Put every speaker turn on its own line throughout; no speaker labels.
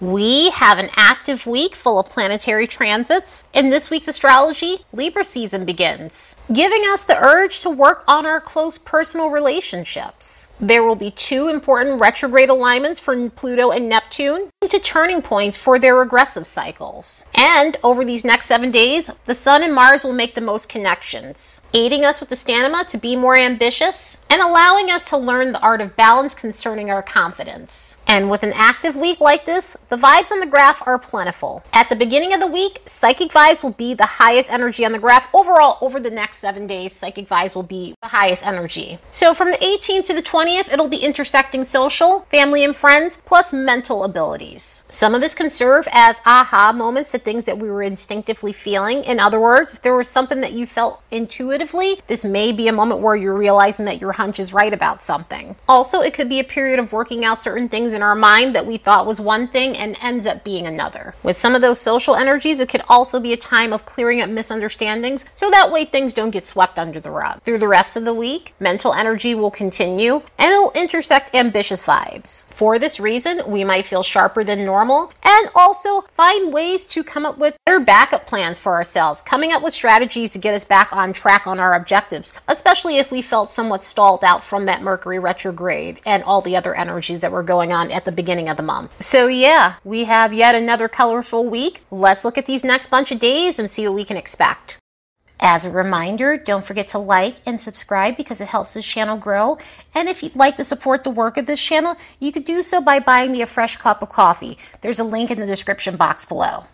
We have an active week full of planetary transits. In this week's astrology, Libra season begins, giving us the urge to work on our close personal relationships. There will be two important retrograde alignments for Pluto and Neptune to turning points for their regressive cycles. And over these next seven days, the Sun and Mars will make the most connections, aiding us with the stamina to be more ambitious and allowing us to learn the art of balance concerning our confidence. And with an active week like this, the vibes on the graph are plentiful. At the beginning of the week, psychic vibes will be the highest energy on the graph. Overall, over the next seven days, psychic vibes will be the highest energy. So from the 18th to the 20th, it'll be intersecting social, family, and friends, plus mental abilities. Some of this can serve as aha moments to things that we were instinctively feeling. In other words, if there was something that you felt intuitively, this may be a moment where you're realizing that your hunch is right about something. Also, it could be a period of working out certain things in our mind that we thought was one thing and ends up being another. With some of those social energies, it could also be a time of clearing up misunderstandings so that way things don't get swept under the rug. Through the rest of the week, mental energy will continue and it'll intersect ambitious vibes. For this reason, we might feel sharper than normal and also find ways to come up with better backup plans for ourselves, coming up with strategies to get us back on track on our objectives, especially if we felt somewhat stalled out from that Mercury retrograde and all the other energies that were going on at the beginning of the month. So, yeah, we have yet another colorful week. Let's look at these next bunch of days and see what we can expect. As a reminder, don't forget to like and subscribe because it helps this channel grow. And if you'd like to support the work of this channel, you could do so by buying me a fresh cup of coffee. There's a link in the description box below.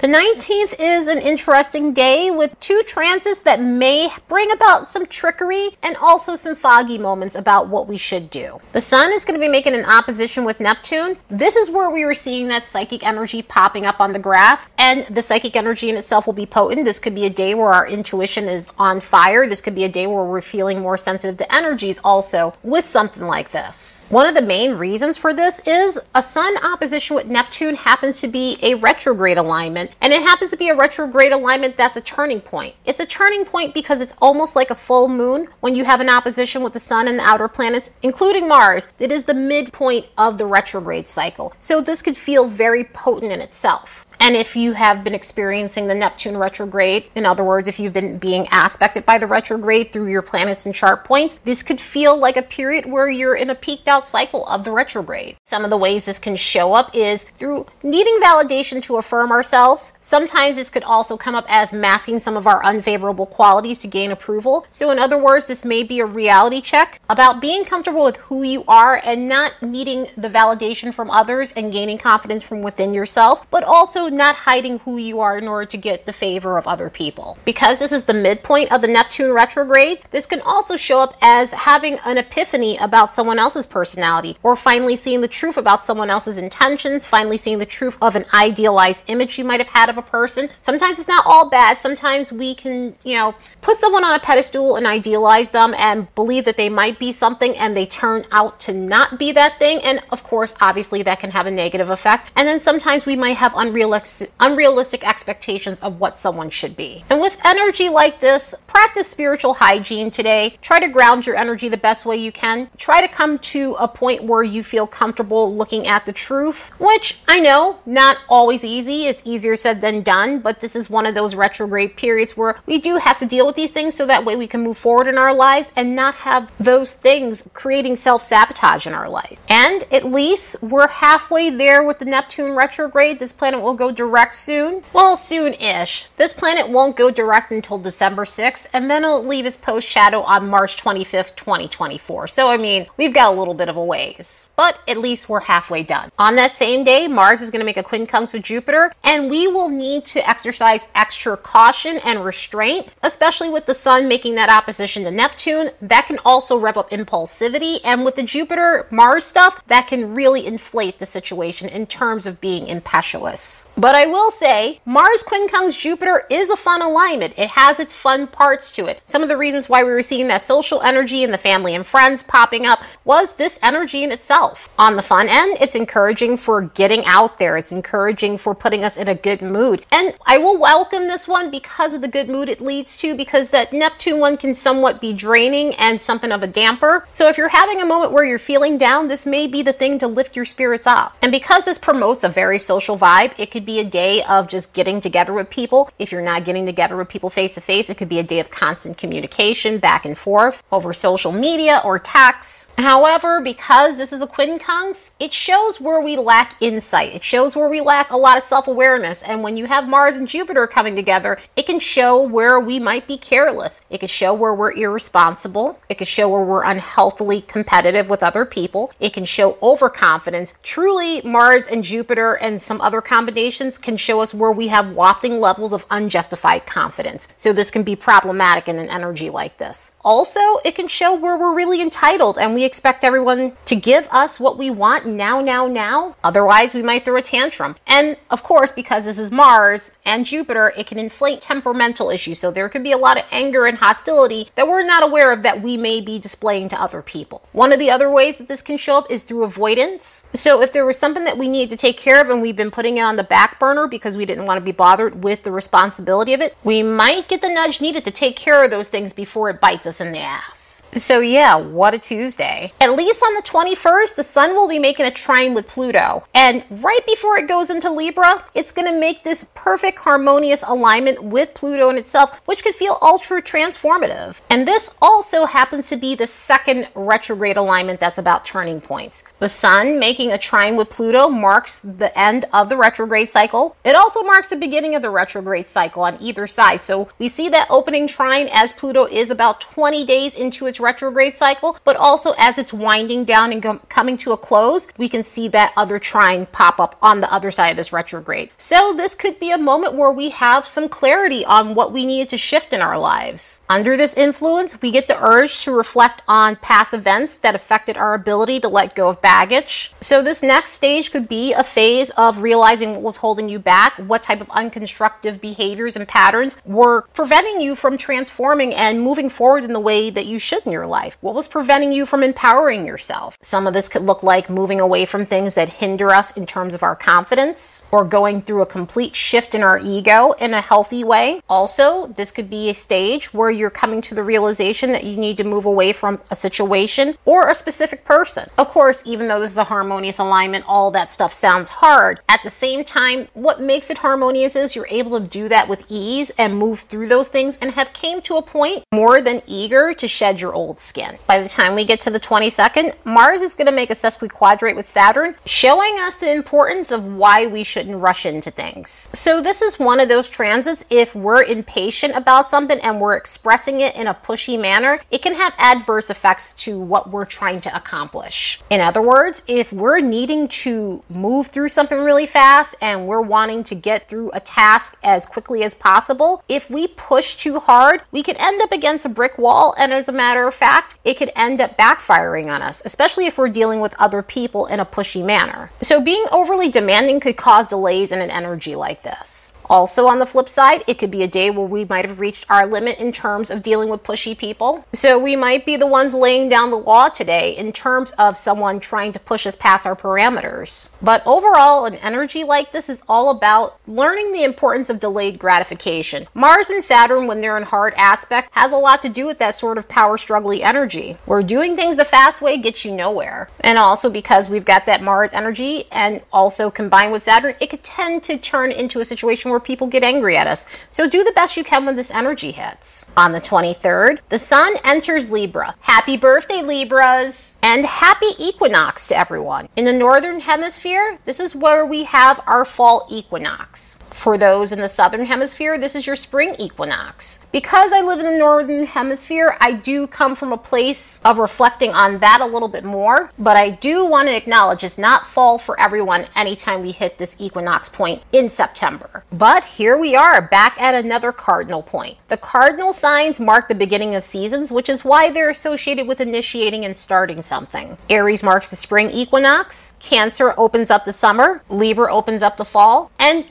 The 19th is an interesting day with two transits that may bring about some trickery and also some foggy moments about what we should do. The Sun is going to be making an opposition with Neptune. This is where we were seeing that psychic energy popping up on the graph, and the psychic energy in itself will be potent. This could be a day where our intuition is on fire. This could be a day where we're feeling more sensitive to energies also with something like this. One of the main reasons for this is a Sun opposition with Neptune happens to be a retrograde alignment alignment, and it happens to be a retrograde alignment that's a turning point. It's a turning point because it's almost like a full moon when you have an opposition with the sun and the outer planets, including Mars. It is the midpoint of the retrograde cycle. So this could feel very potent in itself. And if you have been experiencing the Neptune retrograde, in other words, if you've been being aspected by the retrograde through your planets and chart points, this could feel like a period where you're in a peaked out cycle of the retrograde. Some of the ways this can show up is through needing validation to affirm ourselves. Sometimes this could also come up as masking some of our unfavorable qualities to gain approval. So, in other words, this may be a reality check about being comfortable with who you are and not needing the validation from others and gaining confidence from within yourself, but also not hiding who you are in order to get the favor of other people. Because this is the midpoint of the Neptune retrograde, this can also show up as having an epiphany about someone else's personality, or finally seeing the truth about someone else's intentions, finally seeing the truth of an idealized image you might have had of a person. Sometimes it's not all bad. Sometimes we can, you know, put someone on a pedestal and idealize them and believe that they might be something and they turn out to not be that thing. And of course, obviously, that can have a negative effect. And then sometimes we might have unrealistic unrealistic expectations of what someone should be. And with energy like this, practice spiritual hygiene today. Try to ground your energy the best way you can. Try to come to a point where you feel comfortable looking at the truth, which I know not always easy. It's easier said than done, but this is one of those retrograde periods where we do have to deal with these things so that way we can move forward in our lives and not have those things creating self sabotage in our life. And at least we're halfway there with the Neptune retrograde. This planet will go direct soon? Well, soon ish. This planet won't go direct until December 6th, and then it'll leave its post shadow on March 25th, 2024. So, I mean, we've got a little bit of a ways, but at least we're halfway done. On that same day, Mars is going to make a quincunx with Jupiter, and we will need to exercise extra caution and restraint, especially with the Sun making that opposition to Neptune. That can also rev up impulsivity, and with the Jupiter Mars stuff, that can really inflate the situation in terms of being impetuous. But I will say, Mars quincunx Jupiter is a fun alignment. It has its fun parts to it. Some of the reasons why we were seeing that social energy and the family and friends popping up was this energy in itself. On the fun end, it's encouraging for getting out there. It's encouraging for putting us in a good mood. And I will welcome this one because of the good mood it leads to, because that Neptune one can somewhat be draining and something of a damper. So if you're having a moment where you're feeling down, this may be the thing to lift your spirits up. And because this promotes a very social vibe, it could be a day of just getting together with people. If you're not getting together with people face to face, it could be a day of constant communication back and forth over social media or text. However, because this is a quincunx, it shows where we lack insight. It shows where we lack a lot of self awareness. And when you have Mars and Jupiter coming together, it can show where we might be careless. It can show where we're irresponsible. It can show where we're unhealthily competitive with other people. It can show overconfidence. Truly, Mars and Jupiter and some other combinations can show us where we have wafting levels of unjustified confidence. So this can be problematic in an energy like this. Also, it can show where we're really entitled and we expect everyone to give us what we want now, now, now. Otherwise, we might throw a tantrum. And of course, because this is Mars and Jupiter, it can inflate temperamental issues. So there could be a lot of anger and hostility that we're not aware of that we may be displaying to other people. One of the other ways that this can show up is through avoidance. So if there was something that we needed to take care of and we've been putting it on the back burner because we didn't want to be bothered with the responsibility of it, we might get the nudge needed to take care of those things before it bites us in the ass. So yeah, what a Tuesday. At least on the 21st, the sun will be making a trine with Pluto. And right before it goes into Libra, it's going to make this perfect harmonious alignment with Pluto in itself, which could feel ultra transformative. And this also happens to be the second retrograde alignment that's about turning points. The sun making a trine with Pluto marks the end of the retrograde cycle. It also marks the beginning of the retrograde cycle on either side. So we see that opening trine as Pluto is about 20 days into its retrograde cycle, but also as it's winding down and coming to a close, we can see that other trine pop up on the other side of this retrograde. So this could be a moment where we have some clarity on what we needed to shift in our lives. Under this influence, we get the urge to reflect on past events that affected our ability to let go of baggage. So this next stage could be a phase of realizing what was holding you back, what type of unconstructive behaviors and patterns were preventing you from transforming and moving forward in the way that you should in your life. What was preventing you from empowering yourself? Some of this could look like moving away from things that hinder us in terms of our confidence or going through a complete shift in our ego in a healthy way. Also, this could be a stage where you're coming to the realization that you need to move away from a situation or a specific person. Of course, even though this is a harmonious alignment, all that stuff sounds hard. At the same time, what makes it harmonious is you're able to do that with ease and move through those things and have came to a point more than eager to shed your old skin. By the time we get to the 22nd, Mars is going to make a sesquiquadrate with Saturn, showing us the importance of why we shouldn't rush into things. So this is one of those transits if we're impatient about something and we're expressing it in a pushy manner, it can have adverse effects to what we're trying to accomplish. In other words, if we're needing to move through something really fast and we're wanting to get through a task as quickly as possible, if we push too hard, we could end up against a brick wall. And as a matter of fact, it could end up backfiring on us, especially if we're dealing with other people in a pushy manner. So being overly demanding could cause delays in an energy like this. Also, on the flip side, it could be a day where we might have reached our limit in terms of dealing with pushy people. So, we might be the ones laying down the law today in terms of someone trying to push us past our parameters. But overall, an energy like this is all about learning the importance of delayed gratification. Mars and Saturn, when they're in hard aspect, has a lot to do with that sort of power struggly energy, where doing things the fast way gets you nowhere. And also because we've got that Mars energy and also combined with Saturn, it could tend to turn into a situation where people get angry at us. So do the best you can when this energy hits. On the 23rd, the sun enters Libra. Happy birthday, Libras! And happy equinox to everyone. In the northern hemisphere, this is where we have our fall equinox. For those in the southern hemisphere, this is your spring equinox. Because I live in the northern hemisphere, I do come from a place of reflecting on that a little bit more, but I do want to acknowledge it's not fall for everyone anytime we hit this equinox point in September. But here we are back at another cardinal point. The cardinal signs mark the beginning of seasons, which is why they're associated with initiating and starting something. Aries marks the spring equinox, Cancer opens up the summer, Libra opens up the fall, and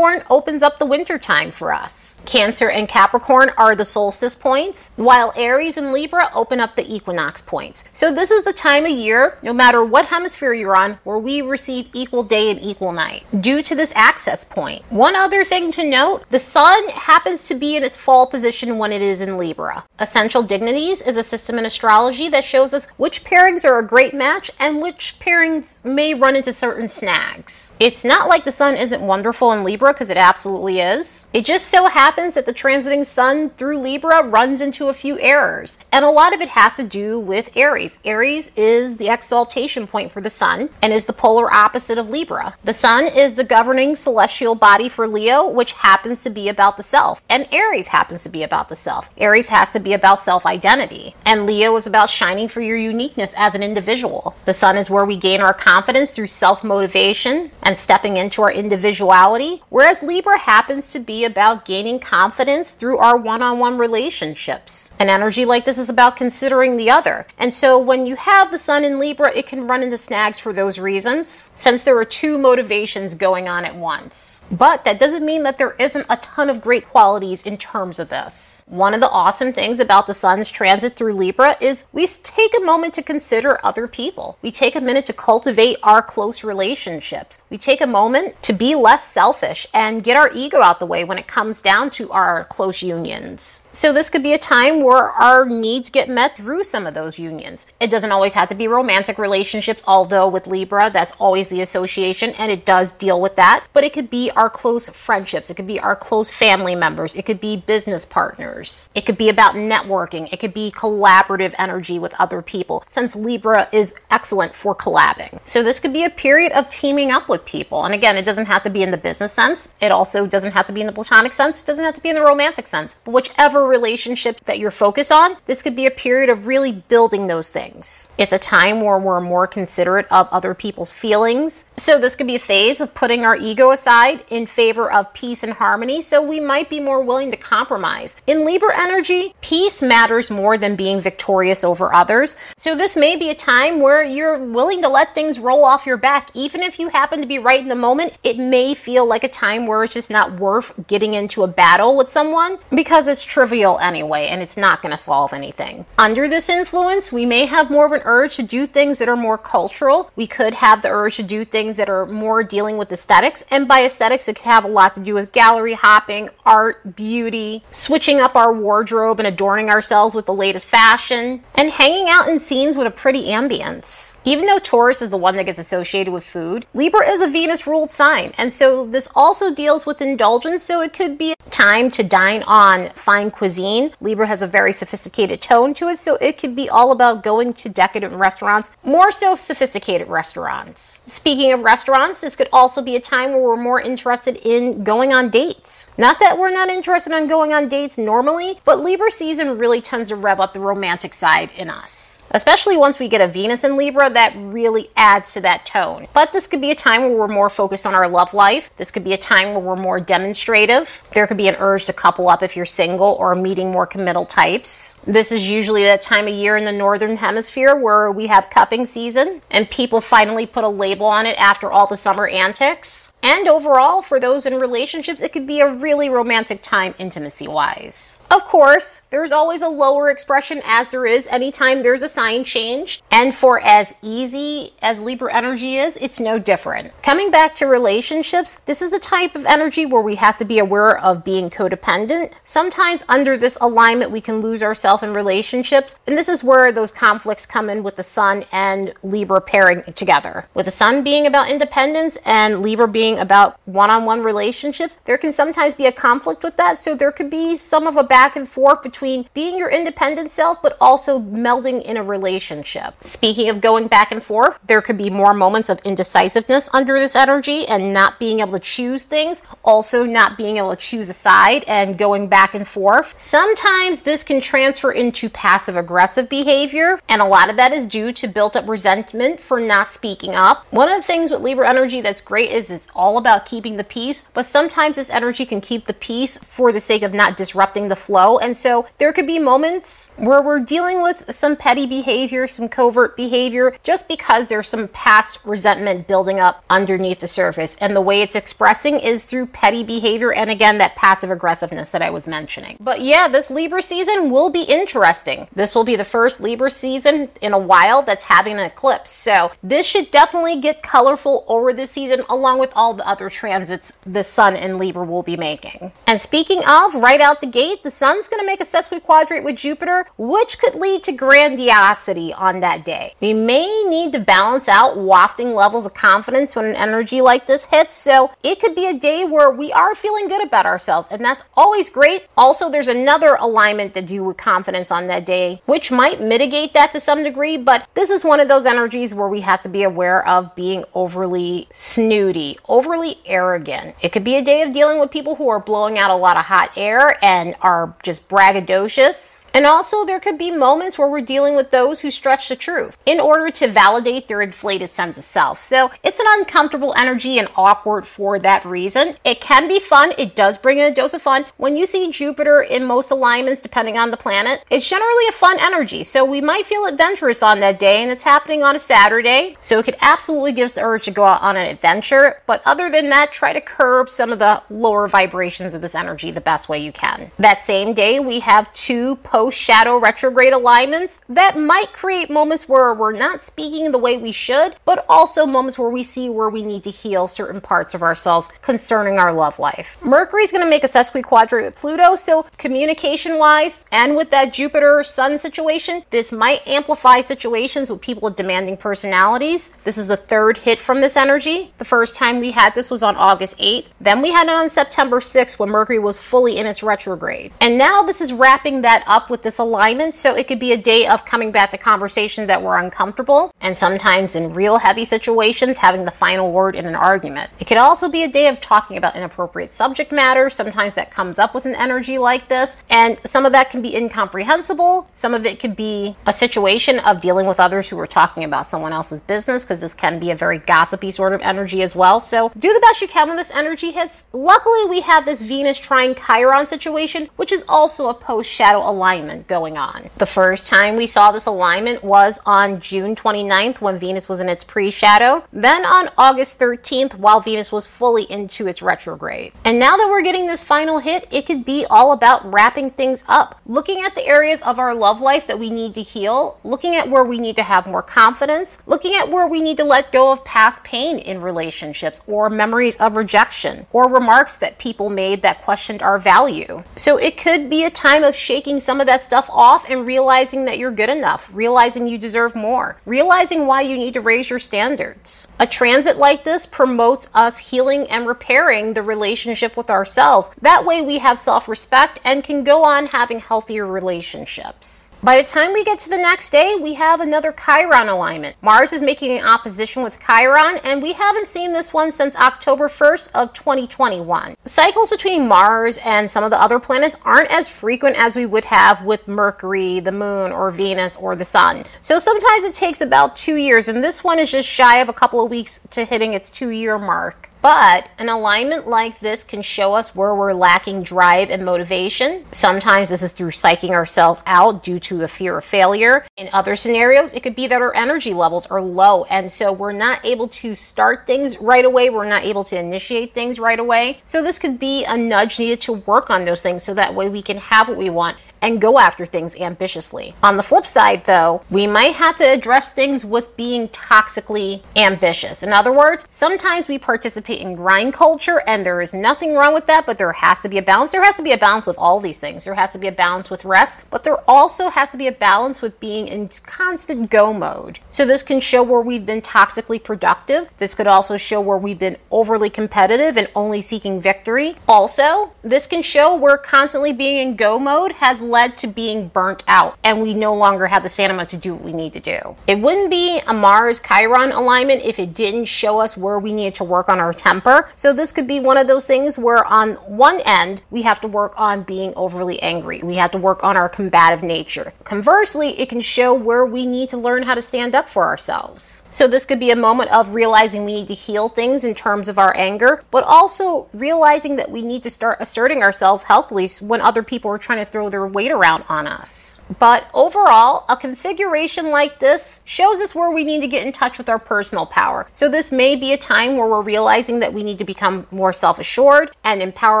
Capricorn opens up the winter time for us. Cancer and Capricorn are the solstice points, while Aries and Libra open up the equinox points. So this is the time of year, no matter what hemisphere you're on, where we receive equal day and equal night due to this access point. One other thing to note, the sun happens to be in its fall position when it is in Libra. Essential Dignities is a system in astrology that shows us which pairings are a great match and which pairings may run into certain snags. It's not like the sun isn't wonderful in Libra because it absolutely is. It just so happens that the transiting sun through Libra runs into a few errors, and a lot of it has to do with Aries. Aries is the exaltation point for the sun and is the polar opposite of Libra. The sun is the governing celestial body for Leo, which happens to be about the self, and Aries happens to be about the self. Aries has to be about self identity, and Leo is about shining for your uniqueness as an individual. The sun is where we gain our confidence through self motivation and stepping into our individuality, whereas Libra happens to be about gaining confidence through our one on one relationships. An energy like this is about considering the other. And so when you have the sun in Libra, it can run into snags for those reasons, since there are two motivations going on at once. But that doesn't mean that there isn't a ton of great qualities in terms of this. One of the awesome things about the sun's transit through Libra is we take a moment to consider other people. We take a minute to cultivate our close relationships. We take a moment to be less selfish and get our ego out the way when it comes down to our close unions. So, this could be a time where our needs get met through some of those unions. It doesn't always have to be romantic relationships, although with Libra, that's always the association and it does deal with that. But it could be our close friendships, it could be our close family members, it could be business partners, it could be about networking, it could be collaborative energy with other people, since Libra is excellent for collabing. So, this could be a period of teaming up with people. And again, it doesn't have to be in the business sense, it also doesn't have to be in the platonic sense, it doesn't have to be in the romantic sense. But whichever relationship that you're focused on, this could be a period of really building those things. It's a time where we're more considerate of other people's feelings. So, this could be a phase of putting our ego aside in favor of peace and harmony. So, we might be more willing to compromise. In Libra energy, peace matters more than being victorious over others. So, this may be a time where you're willing to let things roll off your back, even if you happen to be right in the moment. It may feel like a time where it's just not worth getting into a battle with someone because it's trivial anyway and it's not going to solve anything. Under this influence, we may have more of an urge to do things that are more cultural. We could have the urge to do things that are more dealing with aesthetics, and by aesthetics, it could have a lot to do with gallery hopping, art, beauty, switching up our wardrobe and adorning ourselves with the latest fashion, and hanging out in scenes with a pretty ambience. Even though Taurus is the one that gets associated with food, Libra is a Venus ruled sign, and so this also deals with indulgence, so it could be time to dine on fine cuisine. Libra has a very sophisticated tone to it, so it could be all about going to decadent restaurants, more so sophisticated restaurants. Speaking of restaurants, this could also be a time where we're more interested in going on dates. Not that we're not interested in going on dates normally, but Libra season really tends to rev up the romantic side in us. Especially once we get a Venus in Libra, that really adds to that tone. But this could be a time where we're more focused on our love life. This could be a time where we're more demonstrative. There could be an urge to couple up if you're single or meeting more committal types. This is usually that time of year in the northern hemisphere where we have cuffing season and people finally put a label on it after all the summer antics. And overall, for those in relationships, it could be a really romantic time intimacy wise. Of course, there's always a lower expression as there is anytime there's a sign change. And for as easy as Libra energy is, it's no different. Coming back to relationships, this is the type of energy where we have to be aware of being codependent. Sometimes under this alignment, we can lose ourselves in relationships. And this is where those conflicts come in with the Sun and Libra pairing together. With the Sun being about independence and Libra being about one on one relationships, there can sometimes be a conflict with that. So there could be some of a back and forth between being your independent self, but also melding in a relationship. Speaking of going back and forth, there could be more moments of indecisiveness under this energy and not being able to choose things, also not being able to choose a side and going back and forth. Sometimes this can transfer into passive aggressive behavior, and a lot of that is due to built up resentment for not speaking up. One of the things with Libra energy that's great is it's all about keeping the peace, but sometimes this energy can keep the peace for the sake of not disrupting the flow. And so there could be moments where we're dealing with some petty behavior, some covert behavior, just because there's some past resentment building up underneath the surface. And the way it's expressing is through petty behavior and again, that passive aggressiveness that I was mentioning. But yeah, this Libra season will be interesting. This will be the first Libra season in a while that's having an eclipse. So this should definitely get colorful over this season, along with all the other transits the Sun and Libra will be making. And speaking of, right out the gate, the Sun's going to make a sesquiquadrate with Jupiter, which could lead to grandiosity on that day. We may need to balance out wafting levels of confidence when an energy like this hits, so it could be a day where we are feeling good about ourselves, and that's always great. Also, there's another alignment to do with confidence on that day, which might mitigate that to some degree, but this is one of those energies where we have to be aware of being overly snooty, overly arrogant. It could be a day of dealing with people who are blowing out a lot of hot air and are just braggadocious. And also, there could be moments where we're dealing with those who stretch the truth in order to validate their inflated sense of self. So it's an uncomfortable energy and awkward for that reason. It can be fun. It does bring in a dose of fun. When you see Jupiter in most alignments, depending on the planet, it's generally a fun energy. So we might feel adventurous on that day, and it's happening on a Saturday. So it could absolutely give us the urge to go out on an adventure. But other than that, try to curb some of the lower vibrations of this energy the best way you can. That same day, we have two post shadow retrograde alignments that might create moments where we're not speaking the way we should, but also moments where we see where we need to heal certain parts of ourselves concerning our love life. Mercury's going to make a sesquiquadrate with Pluto, so communication wise, and with that Jupiter Sun situation, this might amplify situations with people with demanding personalities. This is the third hit from this energy. The first time we had this was on August 8th. Then we had it on September 6th when Mercury was fully in its retrograde. And now this is wrapping that up with this alignment, so it could be a day of coming back to conversations that were uncomfortable, and sometimes in real heavy situations, having the final word in an argument. It could also be a day of talking about inappropriate subject matter. Sometimes that comes up with an energy like this, and some of that can be incomprehensible. Some of it could be a situation of dealing with others who are talking about someone else's business, because this can be a very gossipy sort of energy as well. So do the best you can when this energy hits. Luckily, we have this Venus trine Chiron situation, which is also a post shadow alignment going on. The first time we saw this alignment was on June 29th when Venus was in its pre shadow, then on August 13th while Venus was fully into its retrograde. And now that we're getting this final hit, it could be all about wrapping things up, looking at the areas of our love life that we need to heal, looking at where we need to have more confidence, looking at where we need to let go of past pain in relationships or memories of rejection or remarks that people made that questioned our value. So it could be a time of shaking some of that stuff off and realizing that you're good enough, realizing you deserve more, realizing why you need to raise your standards. A transit like this promotes us healing and repairing the relationship with ourselves. That way we have self respect and can go on having healthier relationships. By the time we get to the next day, we have another Chiron alignment. Mars is making an opposition with Chiron, and we haven't seen this one since October 1st of 2021. Cycles between Mars and some of the other planets aren't as frequent as we would have with Mercury, the Moon, or Venus, or the Sun. So sometimes it takes about two years, and this one is just shy of a couple of weeks to hitting its two year mark. But an alignment like this can show us where we're lacking drive and motivation. Sometimes this is through psyching ourselves out due to a fear of failure. In other scenarios, it could be that our energy levels are low, and so we're not able to start things right away. We're not able to initiate things right away. So, this could be a nudge needed to work on those things so that way we can have what we want and go after things ambitiously. On the flip side, though, we might have to address things with being toxically ambitious. In other words, sometimes we participate in grind culture, and there is nothing wrong with that, but there has to be a balance. There has to be a balance with all these things. There has to be a balance with rest, but there also has to be a balance with being in constant go mode. So, this can show where we've been toxically productive. This could also show where we've been overly competitive and only seeking victory. Also, this can show where constantly being in go mode has led to being burnt out and we no longer have the stamina to do what we need to do. It wouldn't be a Mars Chiron alignment if it didn't show us where we needed to work on our temper. So this could be one of those things where on one end, we have to work on being overly angry. We have to work on our combative nature. Conversely, it can show where we need to learn how to stand up for ourselves. So this could be a moment of realizing we need to heal things in terms of our anger, but also realizing that we need to start asserting ourselves healthily when other people are trying to throw their weight around on us. But overall, a configuration like this shows us where we need to get in touch with our personal power. So this may be a time where we're realizing that we need to become more self-assured and empower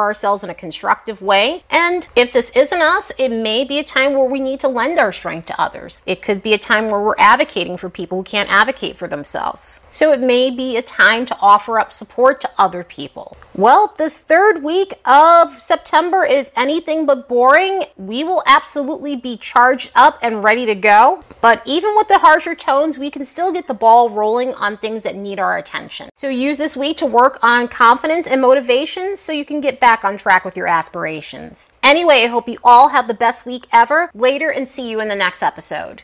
ourselves in a constructive way. And if this isn't us, it may be a time where we need to lend our strength to others. It could be a time where we're advocating for people who can't advocate for themselves. So it may be a time to offer up support to other people. Well, this third week of September is anything but boring. We will absolutely be charged up and ready to go. But even with the harsher tones, we can still get the ball rolling on things that need our attention. So use this week to work on confidence and motivation so you can get back on track with your aspirations. Anyway, I hope you all have the best week ever. Later and see you in the next episode.